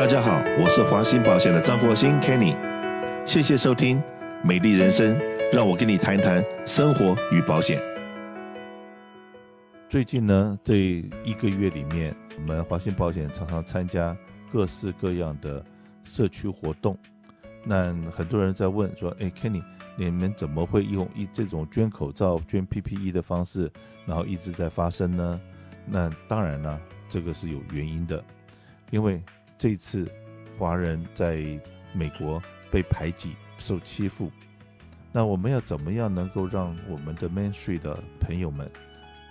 大家好，我是华兴保险的张国兴 Kenny，谢谢收听《美丽人生》，让我跟你谈谈生活与保险。最近呢，这一个月里面，我们华兴保险常常参加各式各样的社区活动。那很多人在问说：“哎，Kenny，你们怎么会用一这种捐口罩、捐 PPE 的方式，然后一直在发生呢？”那当然了，这个是有原因的，因为。这次，华人在美国被排挤、受欺负，那我们要怎么样能够让我们的 Man Street 的朋友们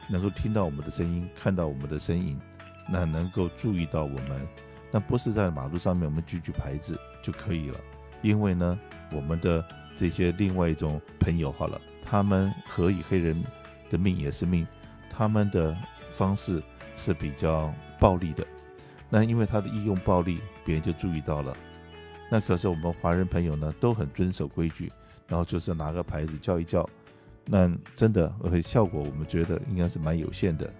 能够听到我们的声音、看到我们的身影，那能够注意到我们？那不是在马路上面我们举举牌子就可以了，因为呢，我们的这些另外一种朋友好了，他们何以黑人的命也是命，他们的方式是比较暴力的。那因为他的义用暴力，别人就注意到了。那可是我们华人朋友呢，都很遵守规矩，然后就是拿个牌子叫一叫。那真的，效果我们觉得应该是蛮有限的。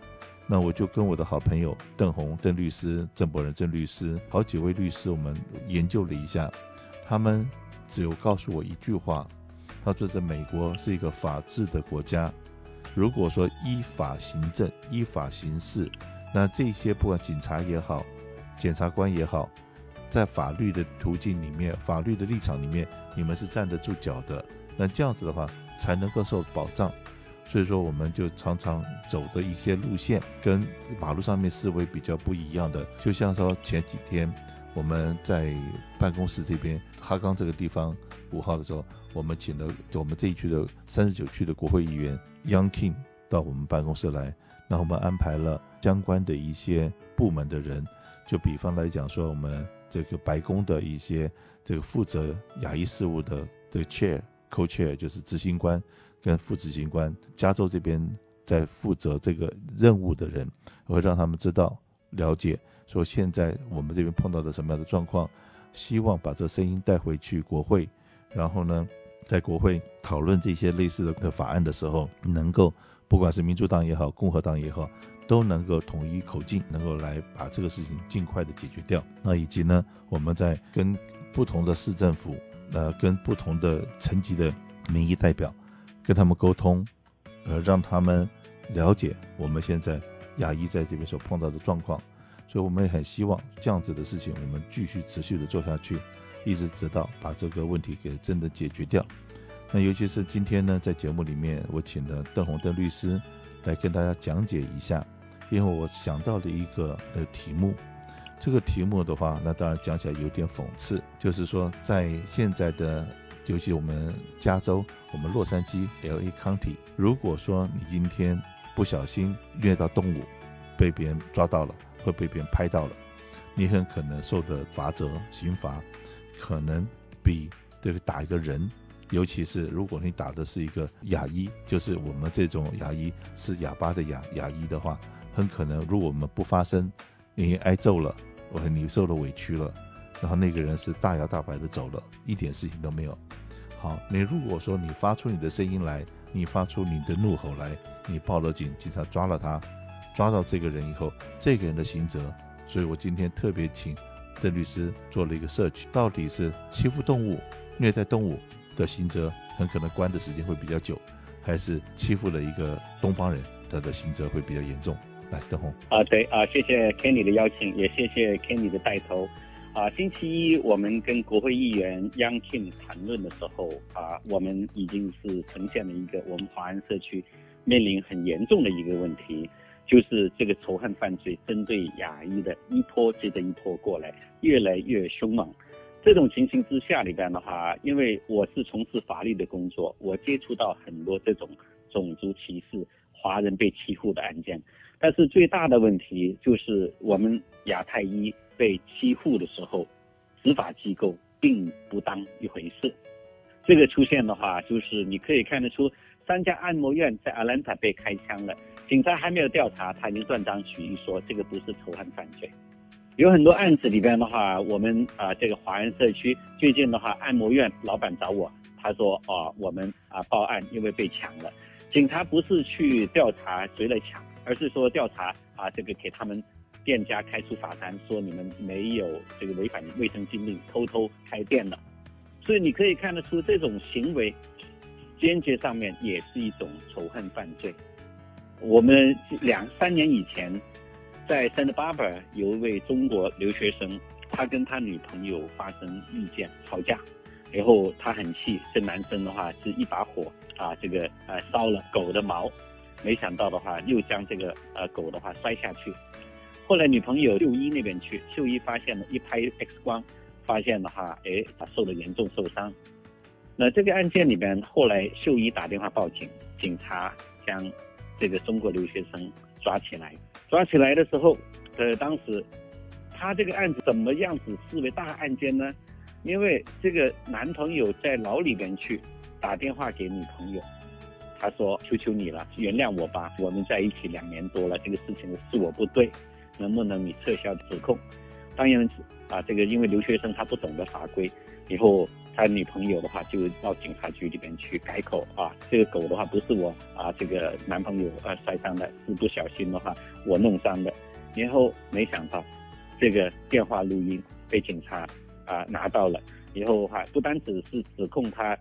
那我就跟我的好朋友邓红邓律师、郑伯仁郑律师，好几位律师，我们研究了一下，他们只有告诉我一句话，他说在美国是一个法治的国家，如果说依法行政、依法行事，那这些不管警察也好。检察官也好，在法律的途径里面，法律的立场里面，你们是站得住脚的。那这样子的话，才能够受保障。所以说，我们就常常走的一些路线，跟马路上面思维比较不一样的。就像说前几天我们在办公室这边，哈岗这个地方五号的时候，我们请了我们这一区的三十九区的国会议员 Young King 到我们办公室来，那我们安排了相关的一些部门的人。就比方来讲说，我们这个白宫的一些这个负责亚裔事务的这个 chair、co-chair 就是执行官跟副执行官，加州这边在负责这个任务的人，我会让他们知道、了解，说现在我们这边碰到的什么样的状况，希望把这声音带回去国会，然后呢，在国会讨论这些类似的法案的时候，能够不管是民主党也好，共和党也好。都能够统一口径，能够来把这个事情尽快的解决掉。那以及呢，我们在跟不同的市政府，呃，跟不同的层级的民意代表，跟他们沟通，呃，让他们了解我们现在亚裔在这边所碰到的状况。所以，我们也很希望这样子的事情，我们继续持续的做下去，一直直到把这个问题给真的解决掉。那尤其是今天呢，在节目里面，我请了邓红邓律师来跟大家讲解一下。因为我想到了一个的题目，这个题目的话，那当然讲起来有点讽刺，就是说在现在的，尤其我们加州，我们洛杉矶 LA County，如果说你今天不小心虐到动物，被别人抓到了，或被别人拍到了，你很可能受的罚则刑罚，可能比这个打一个人，尤其是如果你打的是一个牙医，就是我们这种牙医是哑巴的牙牙医的话。很可能，如果我们不发声，你挨揍了，我你受了委屈了，然后那个人是大摇大摆的走了，一点事情都没有。好，你如果说你发出你的声音来，你发出你的怒吼来，你报了警，警察抓了他，抓到这个人以后，这个人的刑责，所以我今天特别请邓律师做了一个 search，到底是欺负动物、虐待动物的刑责，很可能关的时间会比较久，还是欺负了一个东方人，他的刑责会比较严重？啊，对啊，谢谢 Kenny 的邀请，也谢谢 Kenny 的带头。啊，星期一我们跟国会议员 Young Kim 谈论的时候，啊，我们已经是呈现了一个我们华安社区面临很严重的一个问题，就是这个仇恨犯罪针对亚裔的一波接着一波过来，越来越凶猛。这种情形之下里边的话，因为我是从事法律的工作，我接触到很多这种种族歧视、华人被欺负的案件。但是最大的问题就是，我们亚太一被欺负的时候，执法机构并不当一回事。这个出现的话，就是你可以看得出，三家按摩院在 Atlanta 被开枪了，警察还没有调查，他已经断章取义说这个不是仇恨犯罪。有很多案子里边的话，我们啊、这个华人社区最近的话，按摩院老板找我，他说啊、哦、我们啊报案，因为被抢了，警察不是去调查谁来抢。而是说调查啊，这个给他们店家开出罚单，说你们没有这个违反卫生禁令，偷偷开店了。所以你可以看得出，这种行为间接上面也是一种仇恨犯罪。我们两三年以前，在 Santa Barbara 有一位中国留学生，他跟他女朋友发生意见吵架，然后他很气，这男生的话是一把火啊，这个呃烧了狗的毛，没想到的话又将这个呃狗的话摔下去。后来女朋友秀一那边去，秀一发现了一拍 X 光。发现的话，哎，他受了严重受伤。那这个案件里边，后来秀一打电话报警，警察将这个中国留学生抓起来。抓起来的时候，呃，当时他这个案子怎么样子视为大案件呢？因为这个男朋友在牢里边去打电话给女朋友，他说：“求求你了，原谅我吧，我们在一起两年多了，这个事情是我不对，能不能你撤销指控？”当然。啊，这个因为留学生他不懂得法规，以后他女朋友的话就到警察局里边去改口啊，这个狗的话不是我啊，这个男朋友啊摔伤的，是不小心的话我弄伤的，然后没想到这个电话录音被警察啊拿到了，以后的话不单只是指控他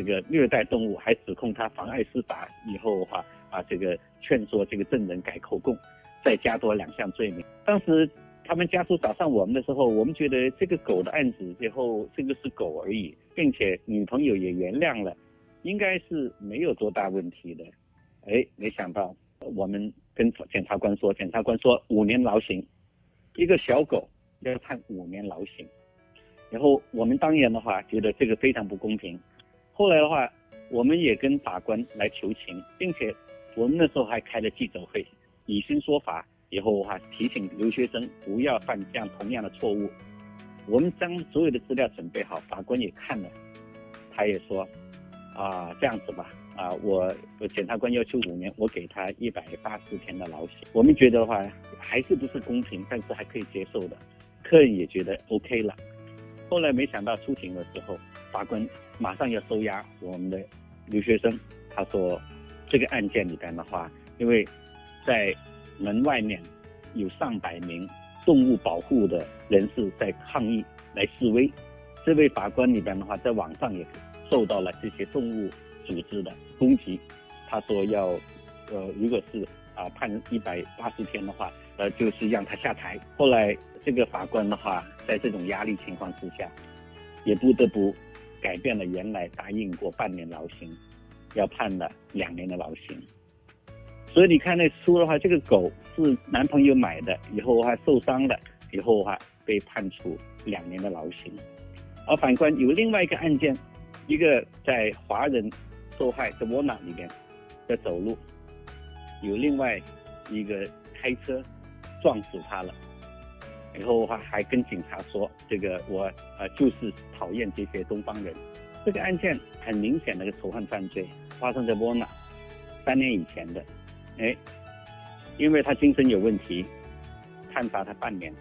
这个虐待动物，还指控他妨碍司法，以后的话啊这个劝说这个证人改口供，再加多两项罪名，当时。他们家属找上我们的时候，我们觉得这个狗的案子最后这个是狗而已，并且女朋友也原谅了，应该是没有多大问题的。哎，没想到我们跟检察官说，检察官说五年牢刑，一个小狗要判五年牢刑，然后我们当然的话觉得这个非常不公平。后来的话，我们也跟法官来求情，并且我们那时候还开了记者会，以身说法。以后的话，提醒留学生不要犯这样同样的错误。我们将所有的资料准备好，法官也看了，他也说，啊，这样子吧，啊，我检察官要求五年，我给他一百八十天的劳刑。我们觉得的话，还是不是公平，但是还可以接受的。客人也觉得 OK 了。后来没想到出庭的时候，法官马上要收押我们的留学生。他说，这个案件里边的话，因为在门外面有上百名动物保护的人士在抗议来示威，这位法官里边的话，在网上也受到了这些动物组织的攻击。他说要，呃，如果是啊判一百八十天的话，呃，就是让他下台。后来这个法官的话，在这种压力情况之下，也不得不改变了原来答应过半年劳刑，要判了两年的劳刑。所以你看那书的话，这个狗是男朋友买的，以后还受伤了，以后还被判处两年的劳刑。而反观有另外一个案件，一个在华人受害的窝囊里面在走路，有另外一个开车撞死他了，以后还还跟警察说，这个我呃就是讨厌这些东方人。这个案件很明显的一个仇恨犯罪，发生在窝囊，三年以前的。哎，因为他精神有问题，判罚他半年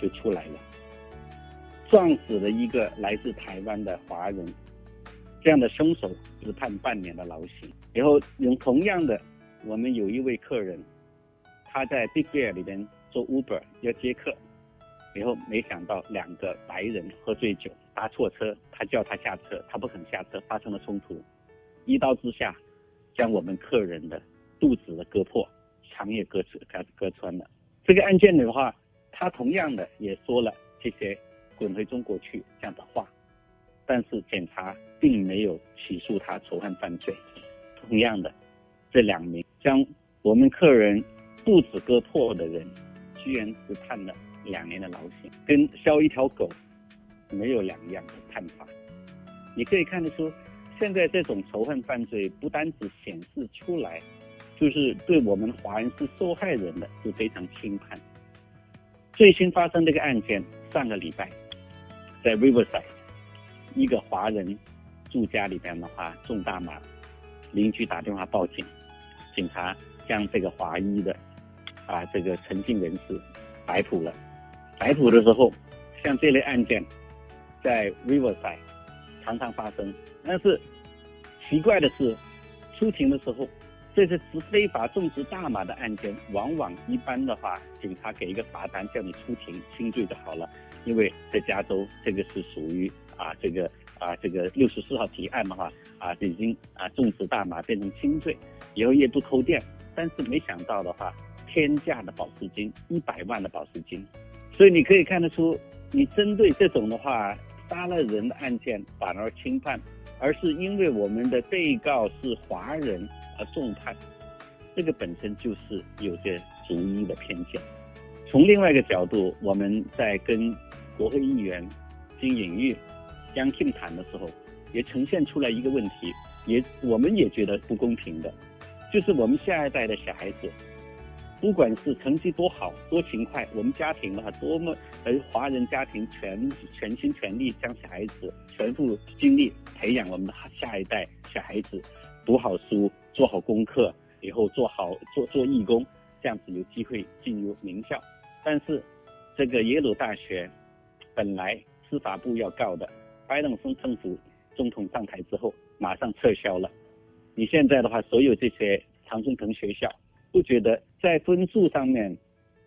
就出来了。撞死了一个来自台湾的华人，这样的凶手只判半年的牢刑。然后用同样的，我们有一位客人，他在 Big Bear 里边做 Uber 要接客，然后没想到两个白人喝醉酒搭错车，他叫他下车，他不肯下车，发生了冲突，一刀之下将我们客人的。肚子割破，肠也割割割穿了。这个案件的话，他同样的也说了这些“滚回中国去”这样的话，但是检察并没有起诉他仇恨犯罪。同样的，这两名将我们客人肚子割破的人，居然只判了两年的牢刑，跟削一条狗没有两样的判法。你可以看得出，现在这种仇恨犯罪不单只显示出来。就是对我们华人是受害人的，是非常轻判。最新发生这个案件，上个礼拜，在 Riverside，一个华人住家里边的话中大麻，邻居打电话报警，警察将这个华裔的啊这个陈姓人士逮捕了。逮捕的时候，像这类案件，在 Riverside 常常发生，但是奇怪的是，出庭的时候。这些是非法种植大麻的案件，往往一般的话，警察给一个罚单，叫你出庭轻罪就好了。因为在加州，这个是属于啊这个啊这个六十四号提案的话啊，已经啊种植大麻变成轻罪，以后也不扣电。但是没想到的话，天价的保释金，一百万的保释金。所以你可以看得出，你针对这种的话，杀了人的案件反而轻判，而是因为我们的被告是华人。而重判，这个本身就是有些族裔的偏见。从另外一个角度，我们在跟国会议员金颖玉、杨 Kim 谈的时候，也呈现出来一个问题，也我们也觉得不公平的，就是我们下一代的小孩子，不管是成绩多好、多勤快，我们家庭的话多么，呃，华人家庭全全心全力将小孩子全部精力培养我们的下一代小孩子，读好书。做好功课以后，做好做做义工，这样子有机会进入名校。但是，这个耶鲁大学本来司法部要告的，拜登政政府总统上台之后马上撤销了。你现在的话，所有这些常春藤学校，不觉得在分数上面，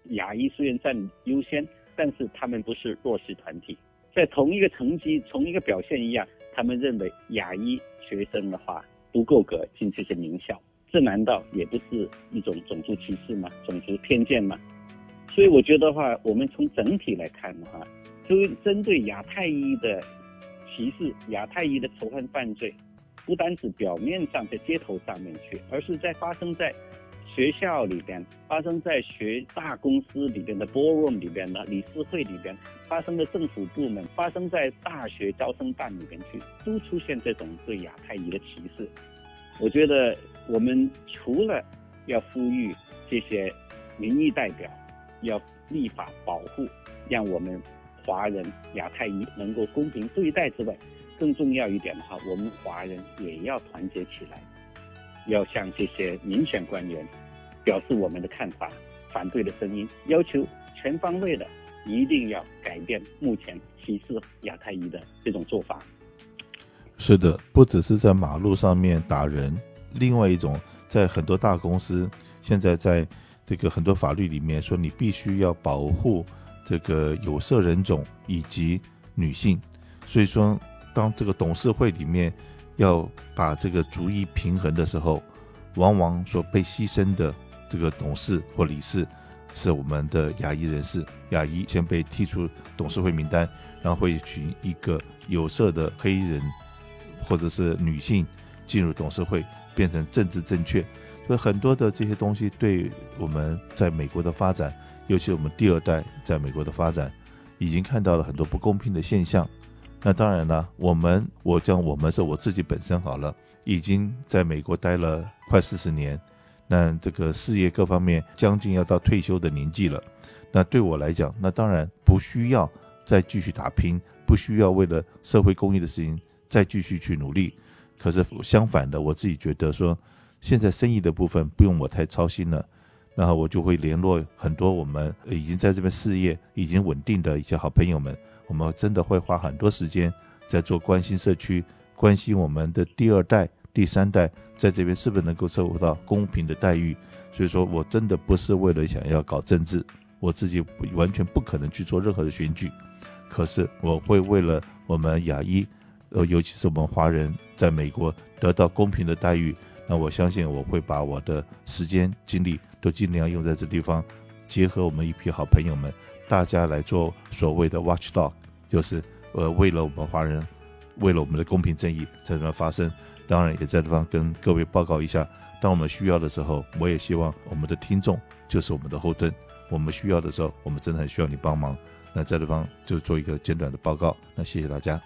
亚裔虽然占优先，但是他们不是弱势团体，在同一个成绩、同一个表现一样，他们认为亚裔学生的话。不够格进这些名校，这难道也不是一种种族歧视吗？种族偏见吗？所以我觉得话，我们从整体来看的话，就针对亚太裔的歧视、亚太裔的仇恨犯罪，不单是表面上在街头上面去，而是在发生在学校里边、发生在学大公司里边的 boardroom 里边的理事会里边，发生在政府部门、发生在大学招生办里边去，都出现这种对亚太裔的歧视。我觉得我们除了要呼吁这些民意代表要立法保护，让我们华人亚太裔能够公平对待之外，更重要一点的话，我们华人也要团结起来，要向这些民选官员表示我们的看法、反对的声音，要求全方位的一定要改变目前歧视亚太裔的这种做法。是的，不只是在马路上面打人，另外一种，在很多大公司，现在在这个很多法律里面说，你必须要保护这个有色人种以及女性。所以说，当这个董事会里面要把这个逐一平衡的时候，往往所被牺牲的这个董事或理事，是我们的亚裔人士，亚裔先被踢出董事会名单，然后会选一个有色的黑人。或者是女性进入董事会，变成政治正确，所以很多的这些东西对我们在美国的发展，尤其我们第二代在美国的发展，已经看到了很多不公平的现象。那当然了，我们我讲我们是我自己本身好了，已经在美国待了快四十年，那这个事业各方面将近要到退休的年纪了。那对我来讲，那当然不需要再继续打拼，不需要为了社会公益的事情。再继续去努力，可是相反的，我自己觉得说，现在生意的部分不用我太操心了，然后我就会联络很多我们已经在这边事业已经稳定的一些好朋友们，我们真的会花很多时间在做关心社区，关心我们的第二代、第三代在这边是不是能够受到公平的待遇。所以说我真的不是为了想要搞政治，我自己完全不可能去做任何的选举，可是我会为了我们亚裔。呃，尤其是我们华人在美国得到公平的待遇，那我相信我会把我的时间精力都尽量用在这地方，结合我们一批好朋友们，大家来做所谓的 watchdog，就是呃为了我们华人，为了我们的公平正义在这边发声。当然也在这方跟各位报告一下，当我们需要的时候，我也希望我们的听众就是我们的后盾。我们需要的时候，我们真的很需要你帮忙。那在这方就做一个简短的报告。那谢谢大家。